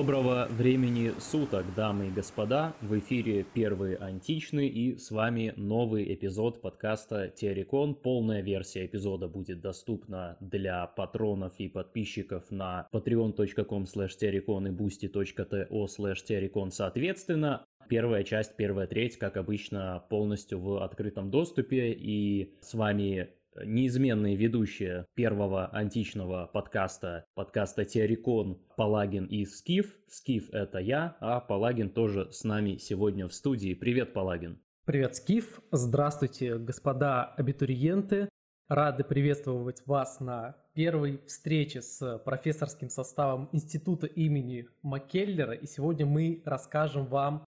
Доброго времени суток, дамы и господа! В эфире первый античный и с вами новый эпизод подкаста Теорикон. Полная версия эпизода будет доступна для патронов и подписчиков на patreon.com teoricon и boosty.to teoricon соответственно. Первая часть, первая треть, как обычно, полностью в открытом доступе. И с вами неизменные ведущие первого античного подкаста, подкаста Теорикон, Палагин и Скиф. Скиф — это я, а Палагин тоже с нами сегодня в студии. Привет, Палагин. Привет, Скиф. Здравствуйте, господа абитуриенты. Рады приветствовать вас на первой встрече с профессорским составом Института имени Маккеллера. И сегодня мы расскажем вам,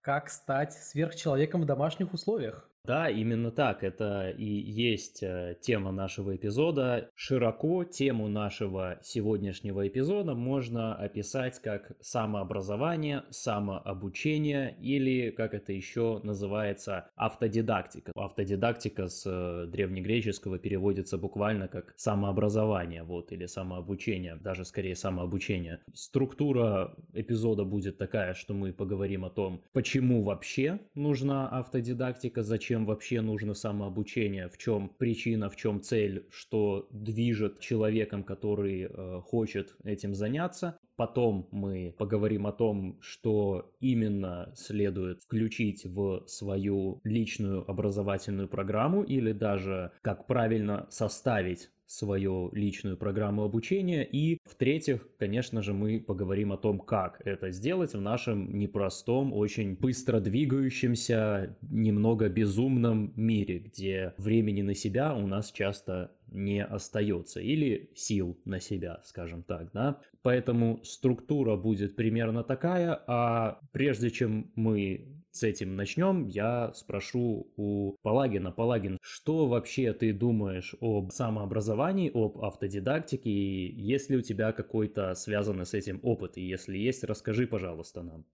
как стать сверхчеловеком в домашних условиях. Да, именно так. Это и есть э, тема нашего эпизода. Широко тему нашего сегодняшнего эпизода можно описать как самообразование, самообучение или, как это еще называется, автодидактика. Автодидактика с э, древнегреческого переводится буквально как самообразование, вот, или самообучение, даже скорее самообучение. Структура эпизода будет такая, что мы поговорим о том, почему вообще нужна автодидактика, зачем зачем вообще нужно самообучение, в чем причина, в чем цель, что движет человеком, который э, хочет этим заняться. Потом мы поговорим о том, что именно следует включить в свою личную образовательную программу или даже как правильно составить свою личную программу обучения. И в-третьих, конечно же, мы поговорим о том, как это сделать в нашем непростом, очень быстро двигающемся, немного безумном мире, где времени на себя у нас часто не остается, или сил на себя, скажем так, да. Поэтому структура будет примерно такая, а прежде чем мы с этим начнем, я спрошу у Палагина. Палагин, что вообще ты думаешь об самообразовании, об автодидактике, и есть ли у тебя какой-то связанный с этим опыт? И если есть, расскажи, пожалуйста, нам.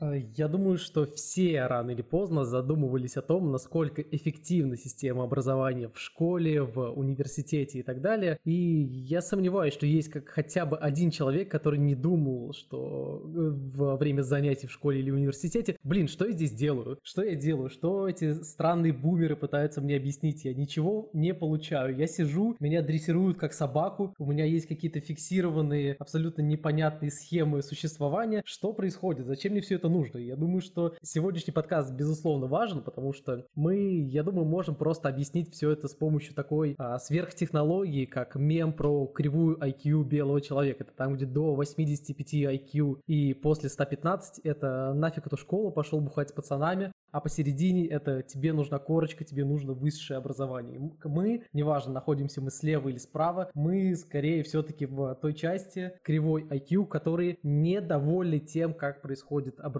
Э, я думаю, что все рано или поздно задумывались о том, насколько эффективна система образования в школе, в университете и так далее. И я сомневаюсь, что есть как хотя бы один человек, который не думал, что э, во время занятий в школе или университете, блин, что я здесь делаю? Что я делаю? Что эти странные бумеры пытаются мне объяснить? Я ничего не получаю. Я сижу, меня дрессируют как собаку, у меня есть какие-то фиксированные, абсолютно непонятные схемы существования. Что происходит? Зачем мне все это это нужно. Я думаю, что сегодняшний подкаст, безусловно, важен, потому что мы, я думаю, можем просто объяснить все это с помощью такой а, сверхтехнологии, как мем про кривую IQ белого человека. Это там, где до 85 IQ и после 115 это нафиг эту школу, пошел бухать с пацанами, а посередине это тебе нужна корочка, тебе нужно высшее образование. Мы, неважно, находимся мы слева или справа, мы скорее все-таки в той части кривой IQ, которые недовольны тем, как происходит образование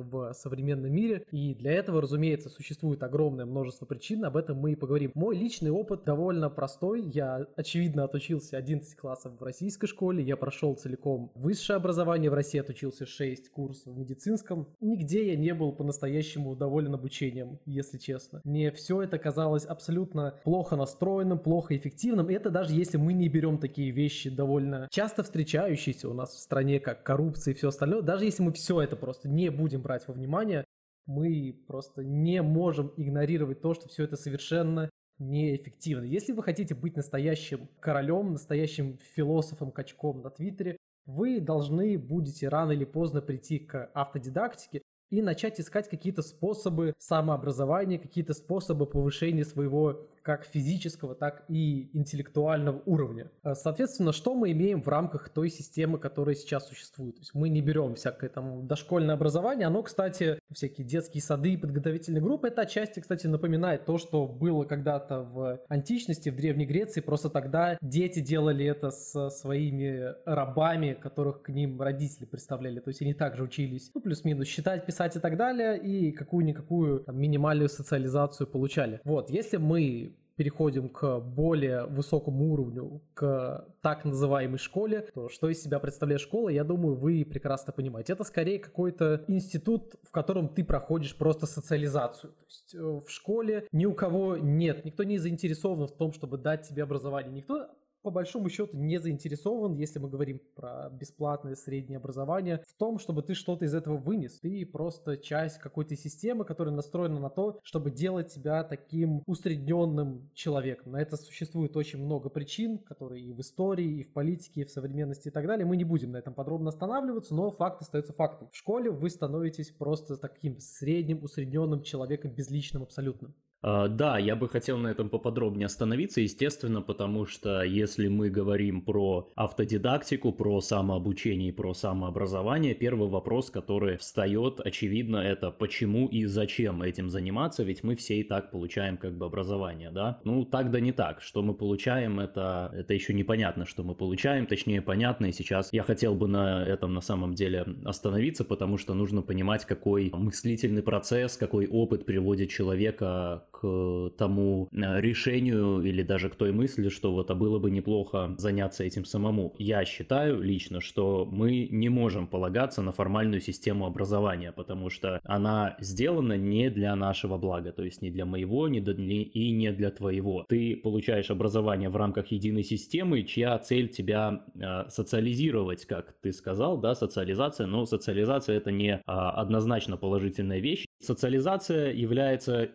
в современном мире. И для этого, разумеется, существует огромное множество причин, об этом мы и поговорим. Мой личный опыт довольно простой. Я, очевидно, отучился 11 классов в российской школе, я прошел целиком высшее образование в России, отучился 6 курсов в медицинском. Нигде я не был по-настоящему доволен обучением, если честно. Мне все это казалось абсолютно плохо настроенным, плохо эффективным. И это даже если мы не берем такие вещи довольно часто встречающиеся у нас в стране, как коррупция и все остальное, даже если мы все это просто не будем брать во внимание, мы просто не можем игнорировать то, что все это совершенно неэффективно. Если вы хотите быть настоящим королем, настоящим философом-качком на Твиттере, вы должны будете рано или поздно прийти к автодидактике и начать искать какие-то способы самообразования, какие-то способы повышения своего как физического, так и интеллектуального уровня. Э, соответственно, что мы имеем в рамках той системы, которая сейчас существует? То есть мы не берем всякое там дошкольное образование, оно, кстати, всякие детские сады и подготовительные группы, это отчасти, кстати, напоминает то, что было когда-то в античности, в Древней Греции, просто тогда дети делали это со своими рабами, которых к ним родители представляли, то есть они также учились, ну, плюс-минус считать, писать и так далее, и какую-никакую там, минимальную социализацию получали. Вот, если мы переходим к более высокому уровню, к так называемой школе, то что из себя представляет школа, я думаю, вы прекрасно понимаете. Это скорее какой-то институт, в котором ты проходишь просто социализацию. То есть э, в школе ни у кого нет, никто не заинтересован в том, чтобы дать тебе образование, никто по большому счету не заинтересован, если мы говорим про бесплатное среднее образование, в том, чтобы ты что-то из этого вынес. Ты просто часть какой-то системы, которая настроена на то, чтобы делать тебя таким усредненным человеком. На это существует очень много причин, которые и в истории, и в политике, и в современности и так далее. Мы не будем на этом подробно останавливаться, но факт остается фактом. В школе вы становитесь просто таким средним, усредненным человеком, безличным абсолютно. А, да, я бы хотел на этом поподробнее остановиться, естественно, потому что если мы говорим про автодидактику, про самообучение и про самообразование, первый вопрос, который встает, очевидно, это почему и зачем этим заниматься, ведь мы все и так получаем как бы образование, да? Ну, так да не так. Что мы получаем, это, это еще непонятно, что мы получаем, точнее, понятно, и сейчас я хотел бы на этом на самом деле остановиться, потому что нужно понимать, какой мыслительный процесс, какой опыт приводит человека к тому э, решению или даже к той мысли, что вот а было бы неплохо заняться этим самому. Я считаю лично, что мы не можем полагаться на формальную систему образования, потому что она сделана не для нашего блага, то есть не для моего, не для, и не для твоего. Ты получаешь образование в рамках единой системы, чья цель тебя э, социализировать, как ты сказал, да, социализация, но социализация это не э, однозначно положительная вещь. Социализация является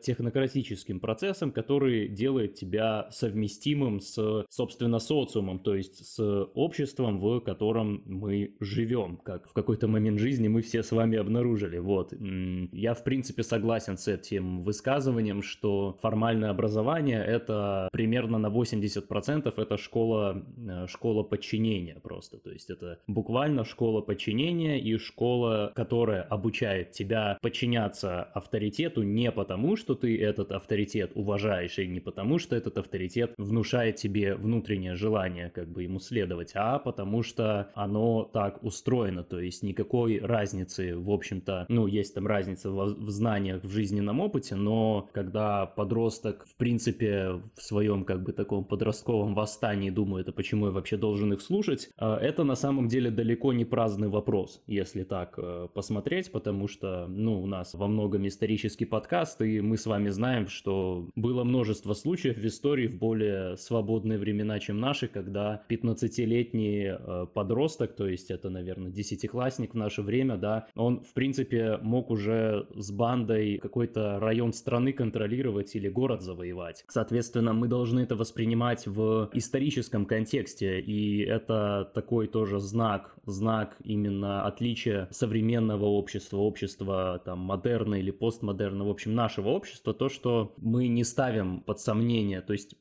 технократическим процессом, который делает тебя совместимым с, собственно, социумом, то есть с обществом, в котором мы живем, как в какой-то момент жизни мы все с вами обнаружили. Вот. Я, в принципе, согласен с этим высказыванием, что формальное образование — это примерно на 80% это школа, э, школа подчинения просто. То есть это буквально школа подчинения и школа, которая обучает тебя подчиняться авторитету не потому, что ты этот авторитет уважаешь, и не потому, что этот авторитет внушает тебе внутреннее желание как бы ему следовать, а потому что оно так устроено, то есть никакой разницы, в общем-то, ну, есть там разница в, в знаниях, в жизненном опыте, но когда подросток, в принципе, в своем как бы таком подростковом восстании думает, а почему я вообще должен их слушать, э, это на самом деле далеко не праздный вопрос, если так э, посмотреть, потому что, ну, у нас во многом исторический подкаст, и мы с вами знаем, что было множество случаев в истории в более свободные времена, чем наши, когда 15-летний э, подросток, то есть это, наверное, десятиклассник в наше время, да, он, в принципе, мог уже с бандой какой-то район страны контролировать или город завоевать. Соответственно, мы должны это воспринимать в историческом контексте, и это такой тоже знак, знак именно отличия современного общества, общества там модерна или постмодерна, в общем, нашего общества, то, что мы не ставим под сомнение, то есть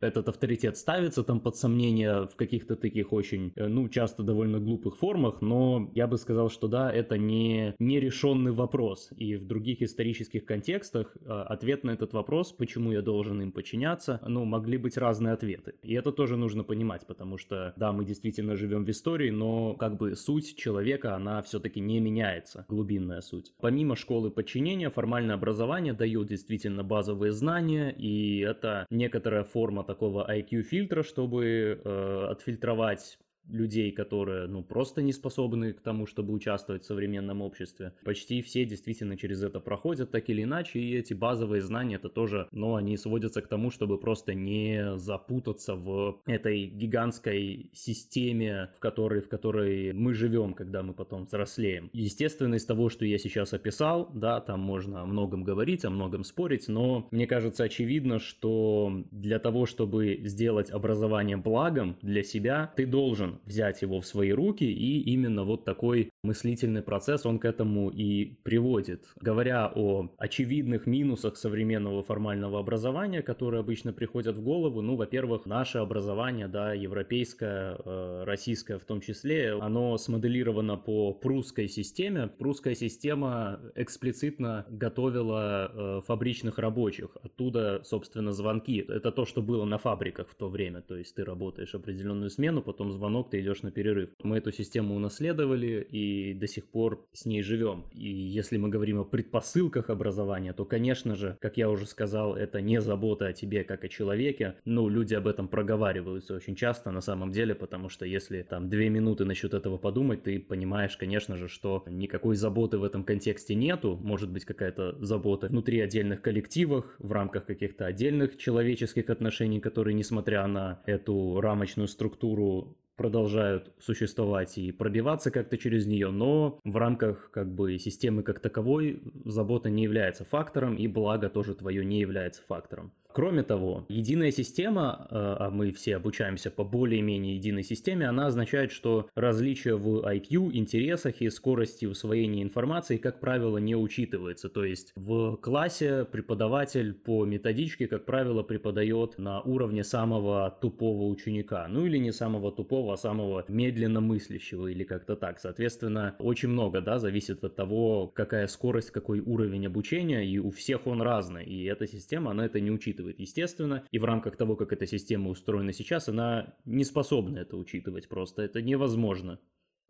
этот авторитет ставится там под сомнение в каких-то таких очень, э, ну, часто довольно глупых формах, но я бы сказал, что да, это не нерешенный вопрос, и в других исторических контекстах э, ответ на этот вопрос, почему я должен им подчиняться, ну, могли быть разные ответы, и это тоже нужно понимать, потому что, да, мы действительно живем в истории, но как бы суть человека, она все-таки не меняется, глубинная суть. Помимо школы подчинения, формальное образование дает действительно базовые знания, и это некоторая форма такого IQ-фильтра, чтобы э, отфильтровать людей, которые, ну, просто не способны к тому, чтобы участвовать в современном обществе. Почти все действительно через это проходят так или иначе, и эти базовые знания, это тоже, ну, они сводятся к тому, чтобы просто не запутаться в этой гигантской системе, в которой, в которой мы живем, когда мы потом взрослеем. Естественно, из того, что я сейчас описал, да, там можно о многом говорить, о многом спорить, но мне кажется очевидно, что для того, чтобы сделать образование благом для себя, ты должен взять его в свои руки, и именно вот такой мыслительный процесс, он к этому и приводит. Говоря о очевидных минусах современного формального образования, которые обычно приходят в голову, ну, во-первых, наше образование, да, европейское, э, российское в том числе, оно смоделировано по прусской системе. Прусская система эксплицитно готовила э, фабричных рабочих. Оттуда, собственно, звонки. Это то, что было на фабриках в то время. То есть ты работаешь определенную смену, потом звонок звонок, ты идешь на перерыв. Мы эту систему унаследовали и до сих пор с ней живем. И если мы говорим о предпосылках образования, то, конечно же, как я уже сказал, это не забота о тебе как о человеке. Ну, люди об этом проговариваются очень часто на самом деле, потому что если там две минуты насчет этого подумать, ты понимаешь, конечно же, что никакой заботы в этом контексте нету. Может быть, какая-то забота внутри отдельных коллективов, в рамках каких-то отдельных человеческих отношений, которые, несмотря на эту рамочную структуру, продолжают существовать и пробиваться как-то через нее, но в рамках как бы системы как таковой забота не является фактором и благо тоже твое не является фактором. Кроме того, единая система, э, а мы все обучаемся по более-менее единой системе, она означает, что различия в IQ, интересах и скорости усвоения информации, как правило, не учитывается. То есть в классе преподаватель по методичке, как правило, преподает на уровне самого тупого ученика. Ну или не самого тупого, а самого медленно мыслящего или как-то так. Соответственно, очень много да, зависит от того, какая скорость, какой уровень обучения, и у всех он разный. И эта система, она это не учитывает учитывает, естественно, и в рамках того, как эта система устроена сейчас, она не способна это учитывать просто, это невозможно.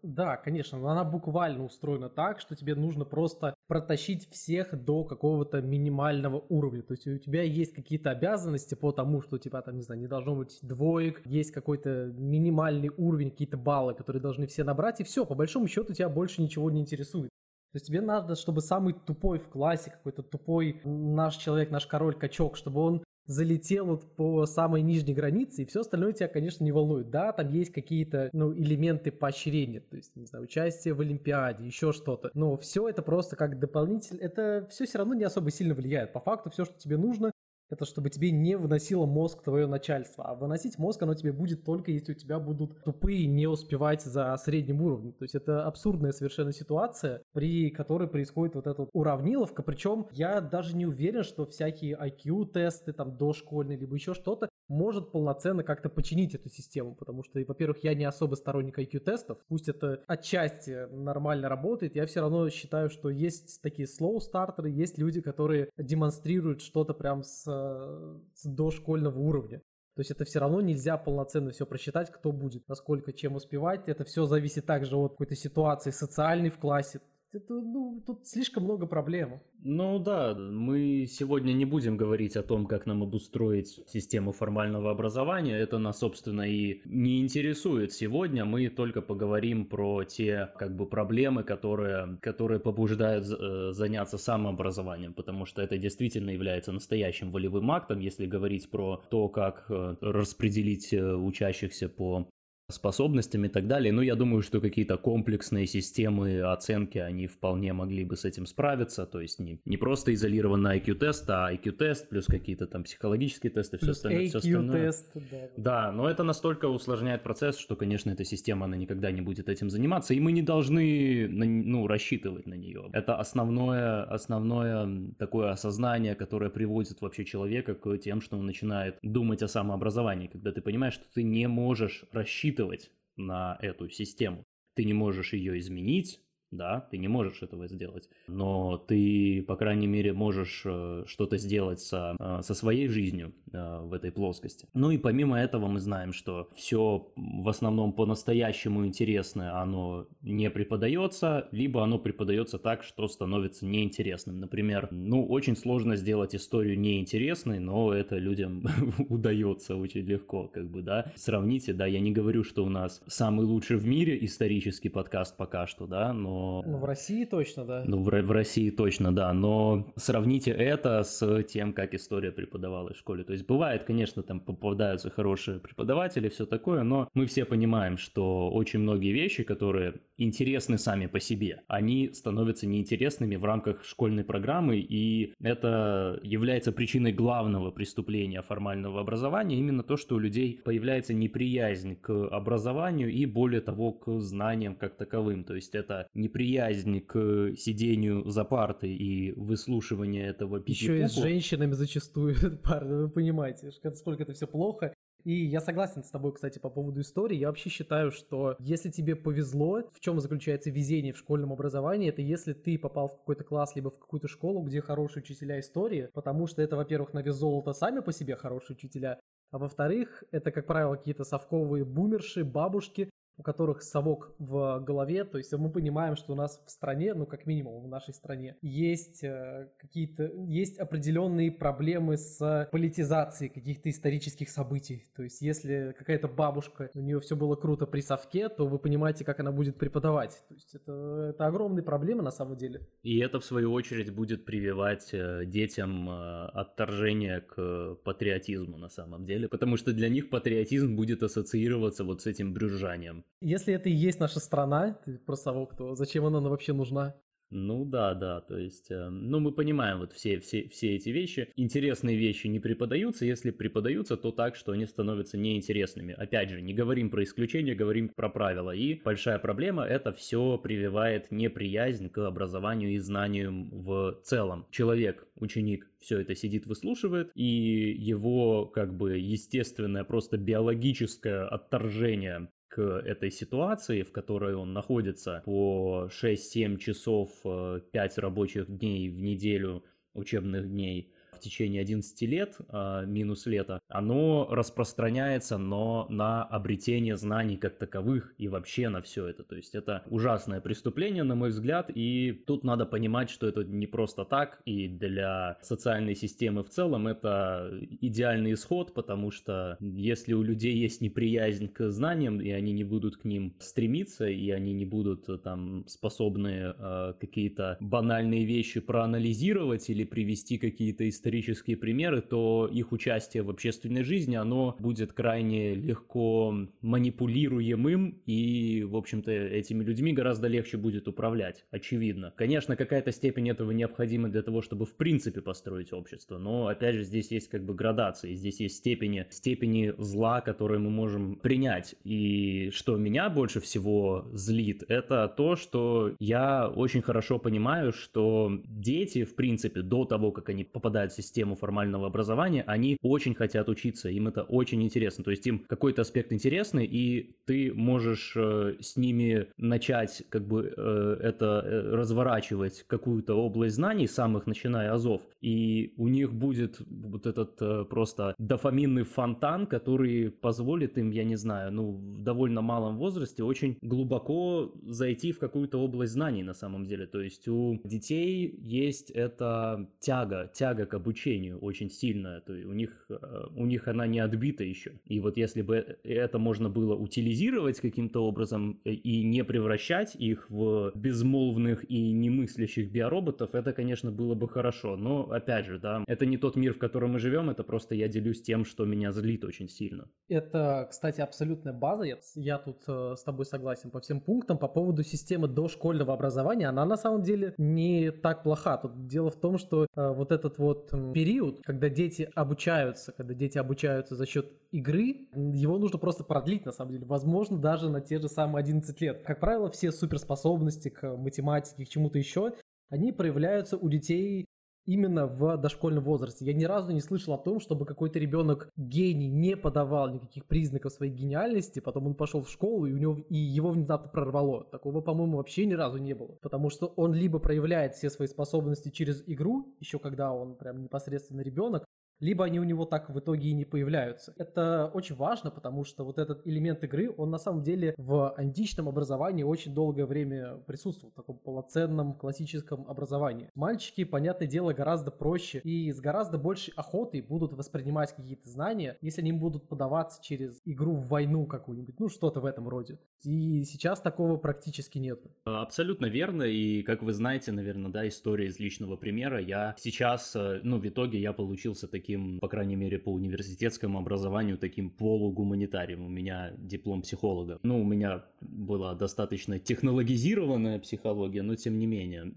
Да, конечно, но она буквально устроена так, что тебе нужно просто протащить всех до какого-то минимального уровня. То есть у тебя есть какие-то обязанности по тому, что у тебя там, не знаю, не должно быть двоек, есть какой-то минимальный уровень, какие-то баллы, которые должны все набрать, и все, по большому счету тебя больше ничего не интересует. То есть тебе надо, чтобы самый тупой в классе, какой-то тупой наш человек, наш король-качок, чтобы он залетел вот по самой нижней границе, и все остальное тебя, конечно, не волнует. Да, там есть какие-то, ну, элементы поощрения, то есть, не знаю, участие в Олимпиаде, еще что-то. Но все это просто как дополнительно, это все все равно не особо сильно влияет. По факту все, что тебе нужно, это чтобы тебе не выносило мозг твое начальство. А выносить мозг оно тебе будет только если у тебя будут тупые не успевать за средним уровнем. То есть это абсурдная совершенно ситуация, при которой происходит вот эта уравниловка. Причем я даже не уверен, что всякие IQ-тесты там дошкольные, либо еще что-то, может полноценно как-то починить эту систему, потому что, во-первых, я не особо сторонник IQ-тестов, пусть это отчасти нормально работает, я все равно считаю, что есть такие slow-стартеры, есть люди, которые демонстрируют что-то прям с, с дошкольного уровня. То есть это все равно нельзя полноценно все просчитать, кто будет, насколько чем успевать. Это все зависит также от какой-то ситуации социальной в классе. Это, ну, тут слишком много проблем. Ну да, мы сегодня не будем говорить о том, как нам обустроить систему формального образования. Это нас, собственно, и не интересует сегодня. Мы только поговорим про те как бы проблемы, которые, которые побуждают э, заняться самообразованием, потому что это действительно является настоящим волевым актом, если говорить про то, как э, распределить э, учащихся по способностями и так далее. Ну, я думаю, что какие-то комплексные системы оценки, они вполне могли бы с этим справиться. То есть не, не просто изолированный IQ-тест, а IQ-тест плюс какие-то там психологические тесты, все остальное. Все остальное. Тест, да. да, но это настолько усложняет процесс, что, конечно, эта система, она никогда не будет этим заниматься, и мы не должны ну, рассчитывать на нее. Это основное, основное такое осознание, которое приводит вообще человека к тем, что он начинает думать о самообразовании, когда ты понимаешь, что ты не можешь рассчитывать рассчитывать на эту систему. Ты не можешь ее изменить, да, ты не можешь этого сделать, но ты, по крайней мере, можешь э, что-то сделать со, э, со своей жизнью э, в этой плоскости. Ну и помимо этого мы знаем, что все в основном по-настоящему интересное, оно не преподается, либо оно преподается так, что становится неинтересным. Например, ну, очень сложно сделать историю неинтересной, но это людям удается очень легко, как бы, да. Сравните, да, я не говорю, что у нас самый лучший в мире исторический подкаст пока что, да, но ну, в России точно, да. Ну, в, в России точно, да. Но сравните это с тем, как история преподавалась в школе. То есть бывает, конечно, там попадаются хорошие преподаватели, все такое, но мы все понимаем, что очень многие вещи, которые интересны сами по себе, они становятся неинтересными в рамках школьной программы, и это является причиной главного преступления формального образования, именно то, что у людей появляется неприязнь к образованию и, более того, к знаниям как таковым. То есть это не неприязнь к сидению за партой и выслушиванию этого пипи Еще и с женщинами зачастую, парни, вы понимаете, сколько это все плохо. И я согласен с тобой, кстати, по поводу истории. Я вообще считаю, что если тебе повезло, в чем заключается везение в школьном образовании, это если ты попал в какой-то класс, либо в какую-то школу, где хорошие учителя истории, потому что это, во-первых, на вес золота сами по себе хорошие учителя, а во-вторых, это, как правило, какие-то совковые бумерши, бабушки, у которых совок в голове, то есть мы понимаем, что у нас в стране, ну как минимум в нашей стране, есть э, какие-то, есть определенные проблемы с политизацией каких-то исторических событий. То есть если какая-то бабушка, у нее все было круто при совке, то вы понимаете, как она будет преподавать. То есть это, это огромные проблемы на самом деле. И это в свою очередь будет прививать э, детям э, отторжение к патриотизму на самом деле, потому что для них патриотизм будет ассоциироваться вот с этим брюзжанием. Если это и есть наша страна, про совок, то зачем она вообще нужна? Ну да, да, то есть, э, ну мы понимаем вот все, все, все эти вещи. Интересные вещи не преподаются, если преподаются, то так, что они становятся неинтересными. Опять же, не говорим про исключения, говорим про правила. И большая проблема это все прививает неприязнь к образованию и знаниям в целом. Человек, ученик, все это сидит, выслушивает, и его как бы естественное, просто биологическое отторжение к этой ситуации, в которой он находится по 6-7 часов, 5 э, рабочих дней в неделю учебных дней, в течение 11 лет, а, минус лето, оно распространяется, но на обретение знаний как таковых и вообще на все это. То есть это ужасное преступление, на мой взгляд, и тут надо понимать, что это не просто так, и для социальной системы в целом это идеальный исход, потому что если у людей есть неприязнь к знаниям, и они не будут к ним стремиться, и они не будут э, там способны э, какие-то банальные вещи проанализировать или привести какие-то истории исторические примеры, то их участие в общественной жизни, оно будет крайне легко манипулируемым, и, в общем-то, этими людьми гораздо легче будет управлять, очевидно. Конечно, какая-то степень этого необходима для того, чтобы в принципе построить общество, но, опять же, здесь есть как бы градации, здесь есть степени, степени зла, которые мы можем принять. И что меня больше всего злит, это то, что я очень хорошо понимаю, что дети, в принципе, до того, как они попадают систему формального образования, они очень хотят учиться, им это очень интересно. То есть им какой-то аспект интересный, и ты можешь э, с ними начать как бы э, это э, разворачивать какую-то область знаний, самых начиная азов, и у них будет вот этот э, просто дофаминный фонтан, который позволит им, я не знаю, ну, в довольно малом возрасте очень глубоко зайти в какую-то область знаний на самом деле. То есть у детей есть эта тяга, тяга к обучению очень сильная, то есть у них, э, у них она не отбита еще. И вот если бы это можно было утилизировать каким-то образом э, и не превращать их в безмолвных и немыслящих биороботов, это, конечно, было бы хорошо. Но, опять же, да, это не тот мир, в котором мы живем, это просто я делюсь тем, что меня злит очень сильно. Это, кстати, абсолютная база. Я, я тут э, с тобой согласен по всем пунктам. По поводу системы дошкольного образования, она на самом деле не так плоха. Тут дело в том, что э, вот этот вот период, когда дети обучаются, когда дети обучаются за счет игры, его нужно просто продлить, на самом деле. Возможно, даже на те же самые 11 лет. Как правило, все суперспособности к математике, к чему-то еще, они проявляются у детей именно в дошкольном возрасте. Я ни разу не слышал о том, чтобы какой-то ребенок гений не подавал никаких признаков своей гениальности, потом он пошел в школу и у него и его внезапно прорвало. Такого, по-моему, вообще ни разу не было, потому что он либо проявляет все свои способности через игру, еще когда он прям непосредственно ребенок, либо они у него так в итоге и не появляются. Это очень важно, потому что вот этот элемент игры, он на самом деле в античном образовании очень долгое время присутствовал, в таком полноценном классическом образовании. Мальчики, понятное дело, гораздо проще и с гораздо большей охотой будут воспринимать какие-то знания, если они будут подаваться через игру в войну какую-нибудь, ну что-то в этом роде. И сейчас такого практически нет. Абсолютно верно, и как вы знаете, наверное, да, история из личного примера, я сейчас, э, ну в итоге я получился таким таким, по крайней мере, по университетскому образованию, таким полугуманитарием. У меня диплом психолога. Ну, у меня была достаточно технологизированная психология, но тем не менее,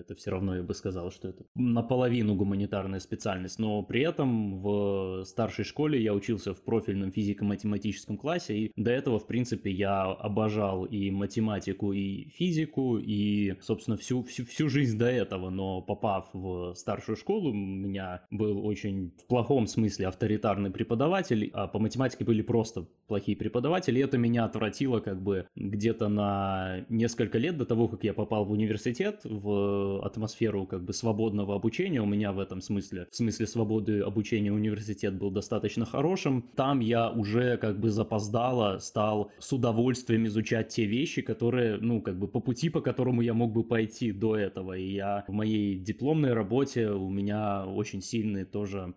это все равно я бы сказал, что это наполовину гуманитарная специальность. Но при этом в старшей школе я учился в профильном физико-математическом классе, и до этого, в принципе, я обожал и математику, и физику, и, собственно, всю, всю, всю жизнь до этого. Но попав в старшую школу, у меня был очень очень в плохом смысле авторитарный преподаватель, а по математике были просто плохие преподаватели. И это меня отвратило как бы где-то на несколько лет до того, как я попал в университет, в атмосферу как бы свободного обучения. У меня в этом смысле, в смысле свободы обучения университет был достаточно хорошим. Там я уже как бы запоздало стал с удовольствием изучать те вещи, которые, ну, как бы по пути, по которому я мог бы пойти до этого. И я в моей дипломной работе у меня очень сильный тоже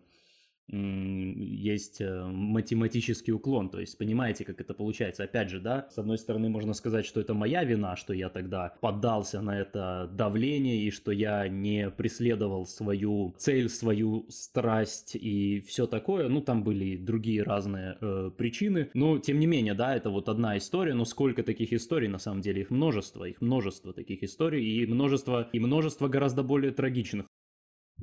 есть э, математический уклон, то есть понимаете, как это получается. Опять же, да, с одной стороны можно сказать, что это моя вина, что я тогда поддался на это давление и что я не преследовал свою цель, свою страсть и все такое. Ну, там были другие разные э, причины, но тем не менее, да, это вот одна история, но сколько таких историй, на самом деле, их множество, их множество таких историй и множество, и множество гораздо более трагичных.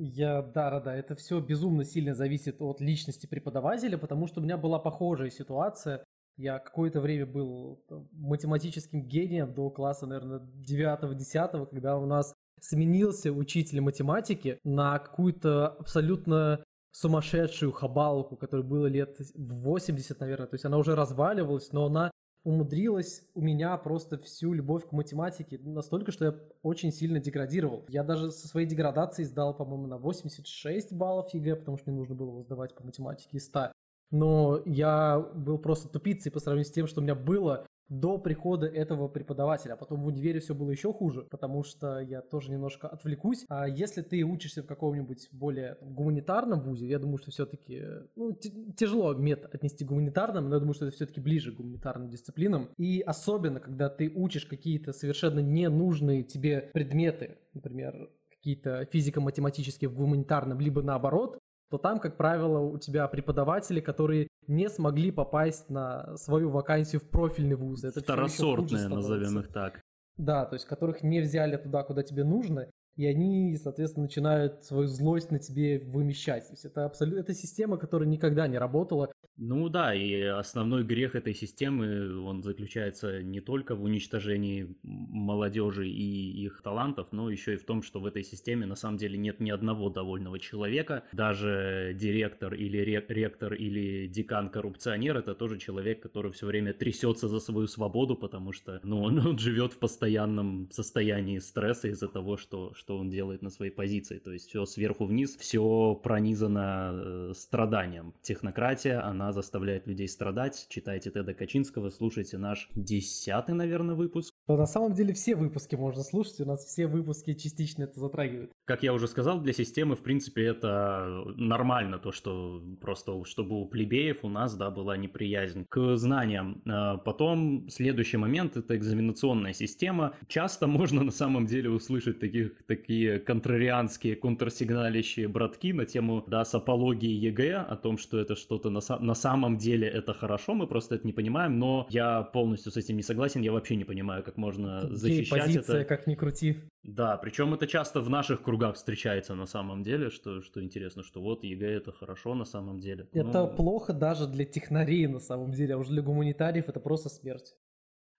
Я, да, да, да, это все безумно сильно зависит от личности преподавателя, потому что у меня была похожая ситуация. Я какое-то время был математическим гением до класса, наверное, 9-10, когда у нас сменился учитель математики на какую-то абсолютно сумасшедшую хабалку, которой было лет 80, наверное. То есть она уже разваливалась, но она умудрилась у меня просто всю любовь к математике настолько, что я очень сильно деградировал. Я даже со своей деградацией сдал, по-моему, на 86 баллов ЕГЭ, потому что мне нужно было его сдавать по математике из 100. Но я был просто тупицей по сравнению с тем, что у меня было до прихода этого преподавателя. А потом в универе все было еще хуже, потому что я тоже немножко отвлекусь. А если ты учишься в каком-нибудь более гуманитарном вузе, я думаю, что все-таки ну, тяжело мед отнести гуманитарным, но я думаю, что это все-таки ближе к гуманитарным дисциплинам. И особенно, когда ты учишь какие-то совершенно ненужные тебе предметы, например, какие-то физико-математические в гуманитарном, либо наоборот, то там, как правило, у тебя преподаватели, которые не смогли попасть на свою вакансию в профильный вуз. Это Второсортные, назовем их так. Да, то есть которых не взяли туда, куда тебе нужно, и они, соответственно, начинают свою злость на тебе вымещать. То есть это абсолютно это система, которая никогда не работала. Ну да, и основной грех этой системы, он заключается не только в уничтожении молодежи и их талантов, но еще и в том, что в этой системе на самом деле нет ни одного довольного человека. Даже директор или ректор или декан-коррупционер это тоже человек, который все время трясется за свою свободу, потому что ну, он, он живет в постоянном состоянии стресса из-за того, что, что он делает на своей позиции. То есть все сверху вниз, все пронизано э, страданием. Технократия, она заставляет людей страдать. Читайте Теда Качинского, слушайте наш десятый, наверное, выпуск. Но на самом деле все выпуски можно слушать, у нас все выпуски частично это затрагивают. Как я уже сказал, для системы, в принципе, это нормально, то, что просто, чтобы у плебеев у нас, да, была неприязнь к знаниям. А потом, следующий момент, это экзаменационная система. Часто можно на самом деле услышать таких, такие контрарианские, контрсигналящие братки на тему, да, с апологией ЕГЭ, о том, что это что-то на, на самом деле это хорошо, мы просто это не понимаем, но я полностью с этим не согласен, я вообще не понимаю, как можно защищать позиция, это. как ни крути. Да, причем это часто в наших кругах встречается на самом деле, что, что интересно, что вот ЕГЭ это хорошо на самом деле. Это ну... плохо даже для технарей на самом деле, а уже для гуманитариев это просто смерть.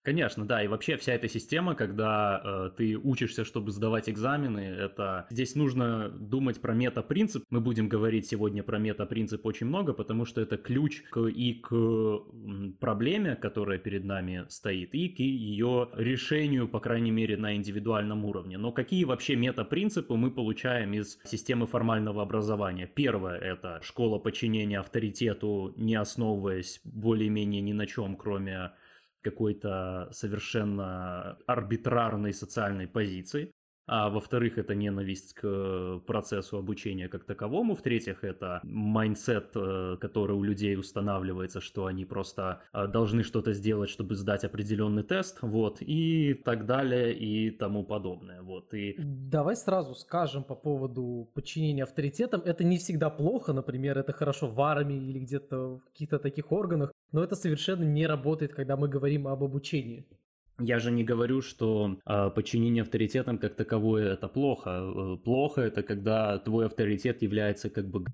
Конечно, да, и вообще вся эта система, когда э, ты учишься, чтобы сдавать экзамены, это здесь нужно думать про метапринцип. Мы будем говорить сегодня про метапринцип очень много, потому что это ключ к, и к проблеме, которая перед нами стоит, и к ее решению, по крайней мере, на индивидуальном уровне. Но какие вообще метапринципы мы получаем из системы формального образования? Первое – это школа подчинения авторитету, не основываясь более-менее ни на чем, кроме какой-то совершенно арбитрарной социальной позиции а во-вторых, это ненависть к процессу обучения как таковому, в-третьих, это mindset, э, который у людей устанавливается, что они просто э, должны что-то сделать, чтобы сдать определенный тест, вот, и так далее, и тому подобное, вот, и... Давай сразу скажем по поводу подчинения авторитетам, это не всегда плохо, например, это хорошо в армии или где-то в каких-то таких органах, но это совершенно не работает, когда мы говорим об обучении. Я же не говорю, что э, подчинение авторитетам как таковое это плохо. Э, плохо это когда твой авторитет является как бы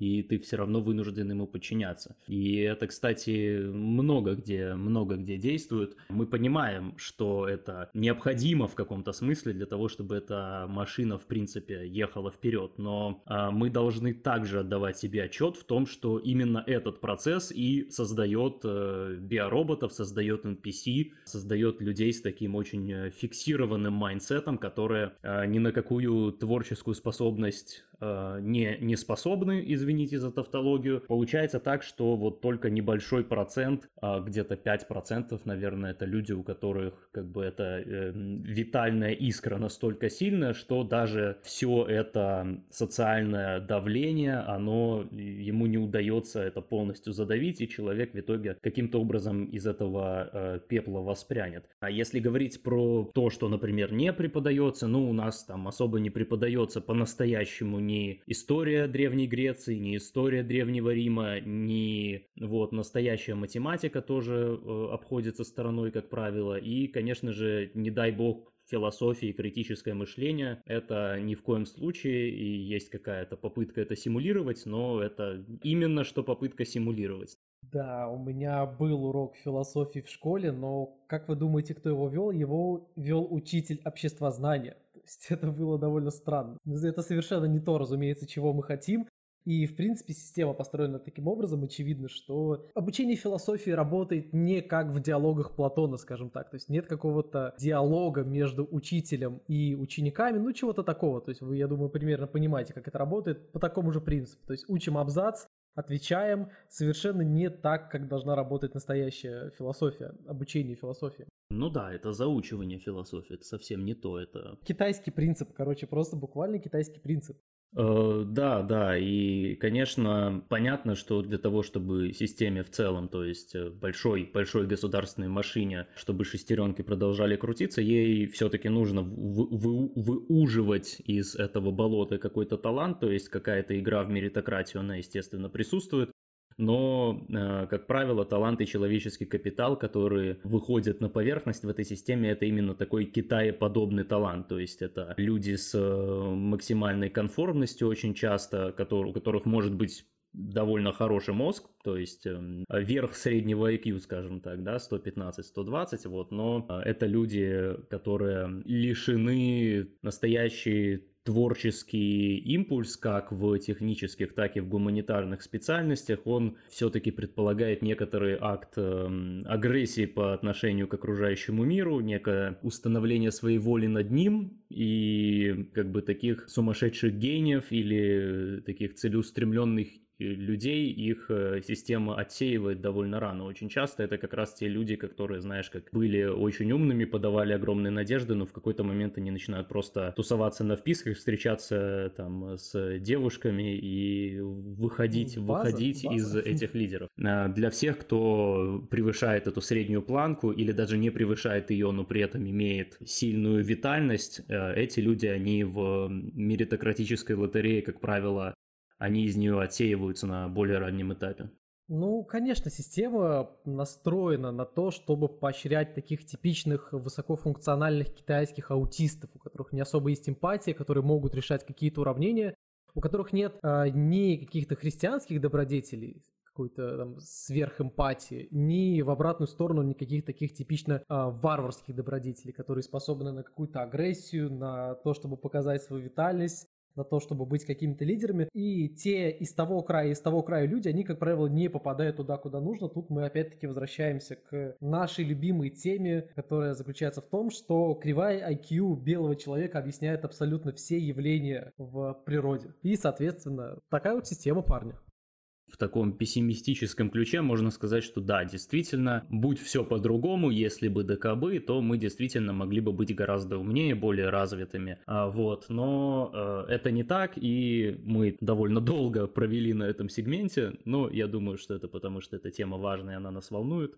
и ты все равно вынужден ему подчиняться. И это, кстати, много где, много где действует. Мы понимаем, что это необходимо в каком-то смысле для того, чтобы эта машина, в принципе, ехала вперед, но а, мы должны также отдавать себе отчет в том, что именно этот процесс и создает э, биороботов, создает NPC, создает людей с таким очень э, фиксированным mindset ом, которые э, ни на какую творческую способность не, не способны, извините за тавтологию. Получается так, что вот только небольшой процент, а где-то 5%, наверное, это люди, у которых как бы это э, витальная искра настолько сильная, что даже все это социальное давление, оно ему не удается это полностью задавить, и человек в итоге каким-то образом из этого э, пепла воспрянет. А если говорить про то, что, например, не преподается, ну, у нас там особо не преподается по-настоящему ни история Древней Греции, ни история Древнего Рима, ни вот настоящая математика тоже э, обходится стороной, как правило. И, конечно же, не дай бог, философия и критическое мышление. Это ни в коем случае, и есть какая-то попытка это симулировать, но это именно что попытка симулировать. Да, у меня был урок философии в школе, но как вы думаете, кто его вел? Его вел учитель обществознания есть это было довольно странно. Это совершенно не то, разумеется, чего мы хотим. И, в принципе, система построена таким образом, очевидно, что обучение философии работает не как в диалогах Платона, скажем так. То есть нет какого-то диалога между учителем и учениками, ну чего-то такого. То есть вы, я думаю, примерно понимаете, как это работает по такому же принципу. То есть учим абзац, отвечаем совершенно не так, как должна работать настоящая философия, обучение философии. Ну да, это заучивание философии, это совсем не то, это... Китайский принцип, короче, просто буквально китайский принцип. Э, да, да, и, конечно, понятно, что для того, чтобы системе в целом, то есть э, большой, большой государственной машине, чтобы шестеренки продолжали крутиться, ей все-таки нужно вы, вы, выуживать из этого болота какой-то талант, то есть какая-то игра в меритократию, она, естественно, присутствует, но, э, как правило, талант и человеческий капитал, которые выходят на поверхность в этой системе, это именно такой Китае-подобный талант, то есть это люди с э, максимальной конформностью очень часто, у которых может быть довольно хороший мозг, то есть э, верх среднего IQ, скажем так, да, 115-120, вот, но э, это люди, которые лишены настоящей творческий импульс, как в технических, так и в гуманитарных специальностях, он все-таки предполагает некоторый акт э, агрессии по отношению к окружающему миру, некое установление своей воли над ним, и как бы таких сумасшедших гениев или таких целеустремленных людей их э, система отсеивает довольно рано. Очень часто это как раз те люди, которые, знаешь, как были очень умными, подавали огромные надежды, но в какой-то момент они начинают просто тусоваться на вписках, встречаться там с девушками и выходить, база, выходить база. из этих лидеров. А для всех, кто превышает эту среднюю планку или даже не превышает ее, но при этом имеет сильную витальность, э, эти люди, они в меритократической лотерее, как правило, они из нее отсеиваются на более раннем этапе. Ну, конечно, система настроена на то, чтобы поощрять таких типичных высокофункциональных китайских аутистов, у которых не особо есть эмпатия, которые могут решать какие-то уравнения, у которых нет а, ни каких-то христианских добродетелей, какой-то там сверхэмпатии, ни в обратную сторону никаких таких типично а, варварских добродетелей, которые способны на какую-то агрессию, на то, чтобы показать свою витальность, на то, чтобы быть какими-то лидерами. И те из того края, из того края люди, они, как правило, не попадают туда, куда нужно. Тут мы опять-таки возвращаемся к нашей любимой теме, которая заключается в том, что кривая IQ белого человека объясняет абсолютно все явления в природе. И, соответственно, такая вот система парня в таком пессимистическом ключе можно сказать, что да, действительно, будь все по-другому, если бы ДКБ, то мы действительно могли бы быть гораздо умнее, более развитыми. А, вот, но э, это не так, и мы довольно долго провели на этом сегменте, но я думаю, что это потому, что эта тема важная, она нас волнует.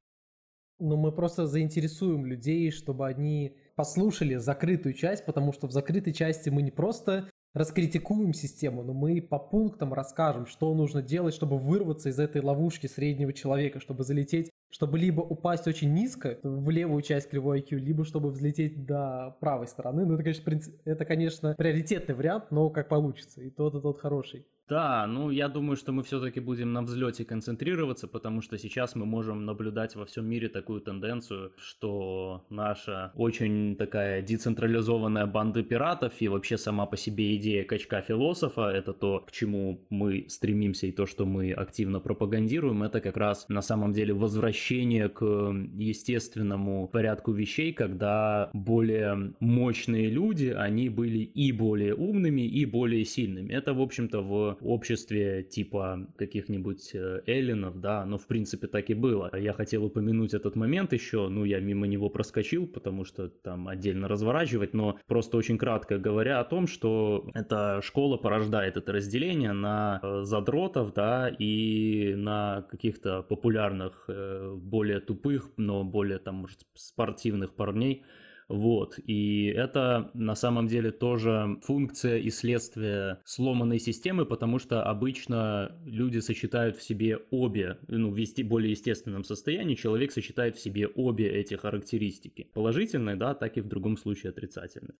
Ну, мы просто заинтересуем людей, чтобы они послушали закрытую часть, потому что в закрытой части мы не просто раскритикуем систему, но мы по пунктам расскажем, что нужно делать, чтобы вырваться из этой ловушки среднего человека, чтобы залететь, чтобы либо упасть очень низко в левую часть кривой IQ, либо чтобы взлететь до правой стороны. Ну, это, конечно, принцип, это, конечно, приоритетный вариант, но как получится. И тот, и тот хороший. Да, ну я думаю, что мы все-таки будем на взлете концентрироваться, потому что сейчас мы можем наблюдать во всем мире такую тенденцию, что наша очень такая децентрализованная банда пиратов и вообще сама по себе идея качка философа, это то, к чему мы стремимся и то, что мы активно пропагандируем, это как раз на самом деле возвращение к естественному порядку вещей, когда более мощные люди, они были и более умными, и более сильными. Это, в общем-то, в обществе типа каких-нибудь э, эллинов, да, но в принципе так и было. Я хотел упомянуть этот момент еще, ну я мимо него проскочил, потому что там отдельно разворачивать, но просто очень кратко говоря о том, что эта школа порождает это разделение на э, задротов, да, и на каких-то популярных, э, более тупых, но более там, может, спортивных парней, вот, и это на самом деле тоже функция и следствие сломанной системы, потому что обычно люди сочетают в себе обе, ну, в более естественном состоянии человек сочетает в себе обе эти характеристики. Положительные, да, так и в другом случае отрицательные.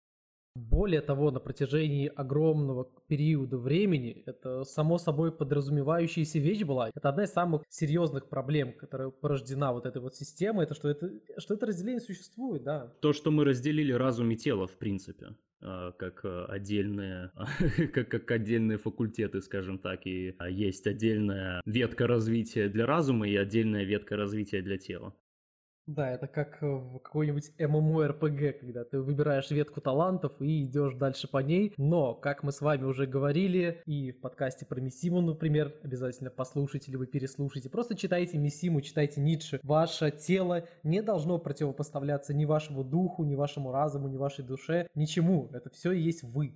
Более того, на протяжении огромного периода времени это само собой подразумевающаяся вещь была. Это одна из самых серьезных проблем, которая порождена вот этой вот системой, это что это, что это разделение существует, да. То, что мы разделили разум и тело, в принципе а, как а, отдельные, как, как отдельные факультеты, скажем так, и а, есть отдельная ветка развития для разума и отдельная ветка развития для тела. Да, это как в какой-нибудь MMORPG, когда ты выбираешь ветку талантов и идешь дальше по ней. Но, как мы с вами уже говорили, и в подкасте про Миссиму, например, обязательно послушайте вы переслушайте. Просто читайте Миссиму, читайте Ницше. Ваше тело не должно противопоставляться ни вашему духу, ни вашему разуму, ни вашей душе, ничему. Это все и есть вы.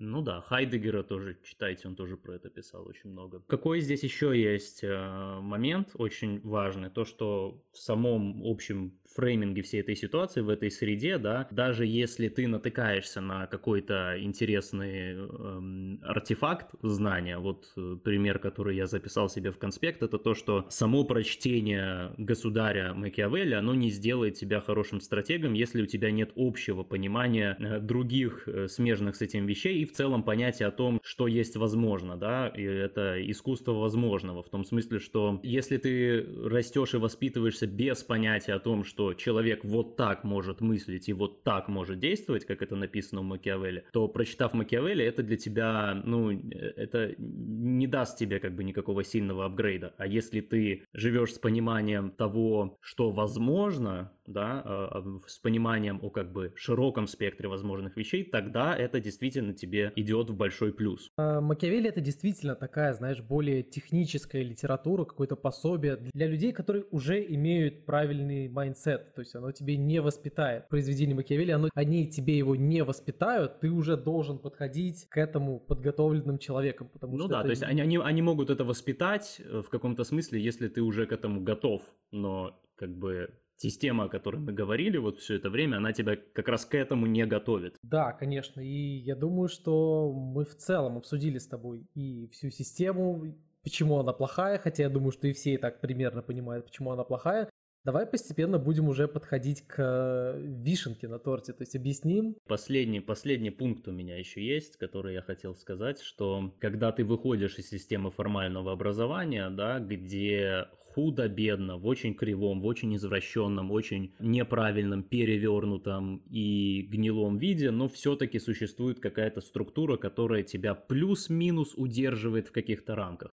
Ну да, Хайдегера тоже читайте, он тоже про это писал очень много. Какой здесь еще есть э, момент очень важный, то что в самом общем фрейминге всей этой ситуации, в этой среде, да, даже если ты натыкаешься на какой-то интересный эм, артефакт знания, вот э, пример, который я записал себе в конспект, это то, что само прочтение государя Макиавелли, оно не сделает тебя хорошим стратегом, если у тебя нет общего понимания э, других э, смежных с этим вещей и в целом понятия о том, что есть возможно, да, и это искусство возможного, в том смысле, что если ты растешь и воспитываешься без понятия о том, что человек вот так может мыслить и вот так может действовать, как это написано в Макиавелле, то прочитав Макиавелли, это для тебя, ну, это не даст тебе как бы никакого сильного апгрейда. А если ты живешь с пониманием того, что возможно, да, а, а, с пониманием о как бы широком спектре возможных вещей, тогда это действительно тебе идет в большой плюс. А, Макиавелли это действительно такая, знаешь, более техническая литература, какое-то пособие для людей, которые уже имеют правильный mindset, то есть оно тебе не воспитает. Произведение Макиавелли, оно, они тебе его не воспитают, ты уже должен подходить к этому подготовленным человеком, потому ну что да, это... то есть они, они, они могут это воспитать э, в каком-то смысле, если ты уже к этому готов, но как бы система, о которой мы говорили вот все это время, она тебя как раз к этому не готовит. Да, конечно, и я думаю, что мы в целом обсудили с тобой и всю систему, почему она плохая, хотя я думаю, что и все и так примерно понимают, почему она плохая. Давай постепенно будем уже подходить к э, вишенке на торте, то есть объясним. Последний, последний пункт у меня еще есть, который я хотел сказать, что когда ты выходишь из системы формального образования, да, где худо-бедно, в очень кривом, в очень извращенном, очень неправильном, перевернутом и гнилом виде, но все-таки существует какая-то структура, которая тебя плюс-минус удерживает в каких-то рамках.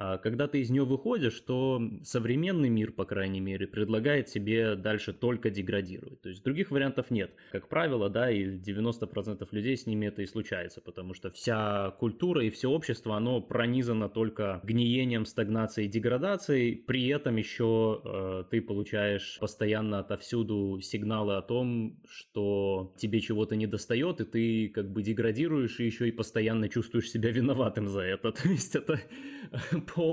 А когда ты из нее выходишь, то современный мир, по крайней мере, предлагает тебе дальше только деградировать. То есть других вариантов нет. Как правило, да, и 90% людей с ними это и случается, потому что вся культура и все общество, оно пронизано только гниением, стагнацией, деградацией. При этом еще э, ты получаешь постоянно отовсюду сигналы о том, что тебе чего-то не достает, и ты как бы деградируешь, и еще и постоянно чувствуешь себя виноватым за это. То есть это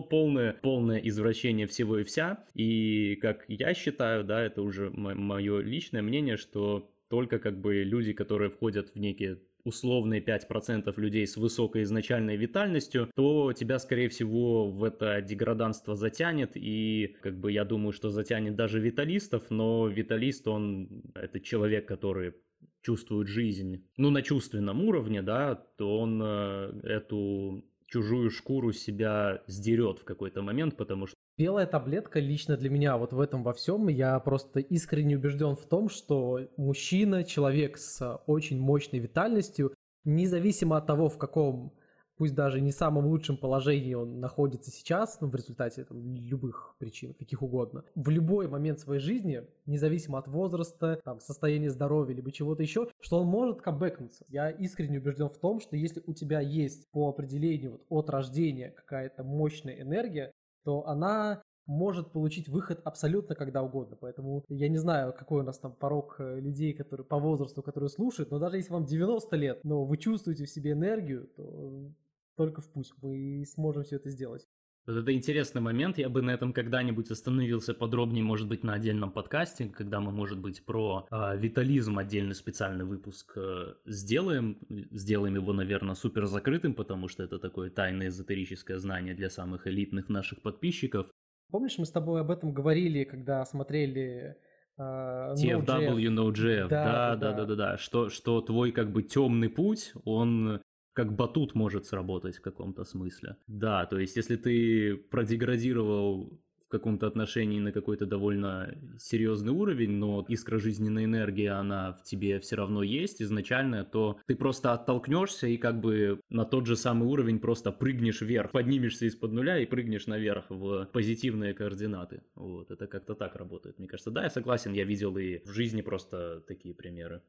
полное, полное извращение всего и вся. И как я считаю, да, это уже мое личное мнение, что только как бы люди, которые входят в некие условные 5% людей с высокой изначальной витальностью, то тебя, скорее всего, в это деграданство затянет, и как бы я думаю, что затянет даже виталистов, но виталист, он, это человек, который чувствует жизнь, ну, на чувственном уровне, да, то он э, эту чужую шкуру себя сдерет в какой-то момент, потому что Белая таблетка лично для меня вот в этом во всем, я просто искренне убежден в том, что мужчина, человек с очень мощной витальностью, независимо от того, в каком пусть даже не самом лучшем положении он находится сейчас, ну, в результате там, любых причин, каких угодно, в любой момент своей жизни, независимо от возраста, там, состояния здоровья, либо чего-то еще, что он может камбэкнуться. Я искренне убежден в том, что если у тебя есть по определению вот, от рождения какая-то мощная энергия, то она может получить выход абсолютно когда угодно. Поэтому я не знаю, какой у нас там порог э, людей, которые по возрасту, которые слушают, но даже если вам 90 лет, но вы чувствуете в себе энергию, то только в путь, мы сможем все это сделать. Вот это интересный момент, я бы на этом когда-нибудь остановился подробнее, может быть, на отдельном подкасте, когда мы, может быть, про э, витализм отдельный специальный выпуск э, сделаем. Сделаем его, наверное, супер закрытым, потому что это такое тайное эзотерическое знание для самых элитных наших подписчиков. Помнишь, мы с тобой об этом говорили, когда смотрели Uh, TFW No GF, да, да, да, да, да, да, что, что твой как бы темный путь, он как батут может сработать в каком-то смысле. Да, то есть если ты продеградировал в каком-то отношении на какой-то довольно серьезный уровень, но искра жизненной энергии, она в тебе все равно есть изначально, то ты просто оттолкнешься и как бы на тот же самый уровень просто прыгнешь вверх, поднимешься из-под нуля и прыгнешь наверх в позитивные координаты. Вот, это как-то так работает, мне кажется. Да, я согласен, я видел и в жизни просто такие примеры.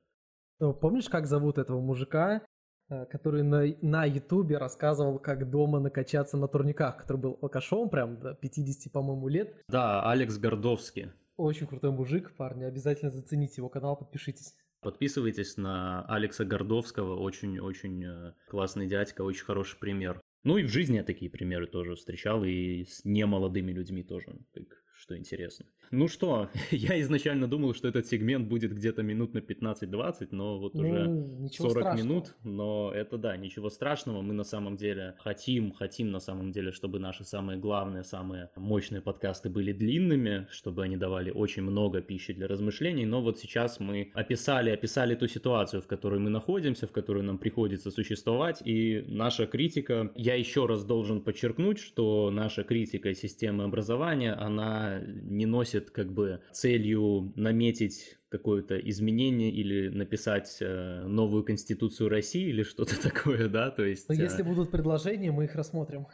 Помнишь, как зовут этого мужика, который на, на ютубе рассказывал, как дома накачаться на турниках, который был алкашом прям до 50, по-моему, лет. Да, Алекс Гордовский. Очень крутой мужик, парни, обязательно зацените его канал, подпишитесь. Подписывайтесь на Алекса Гордовского, очень-очень э, классный дядька, очень хороший пример. Ну и в жизни я такие примеры тоже встречал, и с немолодыми людьми тоже, что интересно. Ну что, я изначально думал, что этот сегмент будет где-то минут на 15-20, но вот ну, уже 40 страшного. минут. Но это да, ничего страшного. Мы на самом деле хотим, хотим на самом деле, чтобы наши самые главные, самые мощные подкасты были длинными, чтобы они давали очень много пищи для размышлений. Но вот сейчас мы описали, описали ту ситуацию, в которой мы находимся, в которой нам приходится существовать. И наша критика, я еще раз должен подчеркнуть, что наша критика системы образования, она не носит как бы целью наметить какое-то изменение или написать э, новую конституцию России или что-то такое, да, то есть... Но если э, будут предложения, мы их рассмотрим.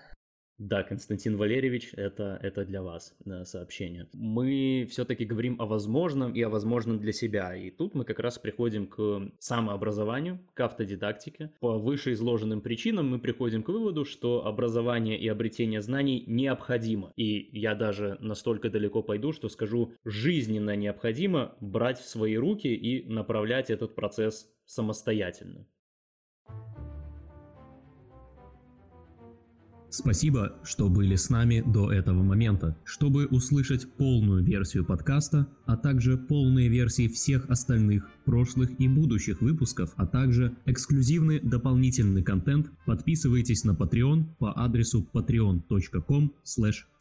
Да, Константин Валерьевич, это, это для вас э, сообщение. Мы все-таки говорим о возможном и о возможном для себя. И тут мы как раз приходим к самообразованию, к автодидактике. По вышеизложенным причинам мы приходим к выводу, что образование и обретение знаний необходимо. И я даже настолько далеко пойду, что скажу, жизненно необходимо брать в свои руки и направлять этот процесс самостоятельно. Спасибо, что были с нами до этого момента. Чтобы услышать полную версию подкаста, а также полные версии всех остальных прошлых и будущих выпусков, а также эксклюзивный дополнительный контент, подписывайтесь на Patreon по адресу patreon.com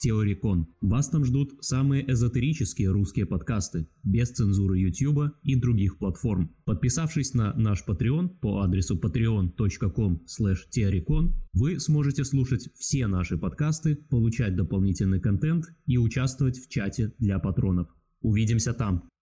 teoricon. Вас там ждут самые эзотерические русские подкасты, без цензуры YouTube и других платформ. Подписавшись на наш Patreon по адресу patreon.com teoricon, вы сможете слушать все наши подкасты, получать дополнительный контент и участвовать в чате для патронов. Увидимся там!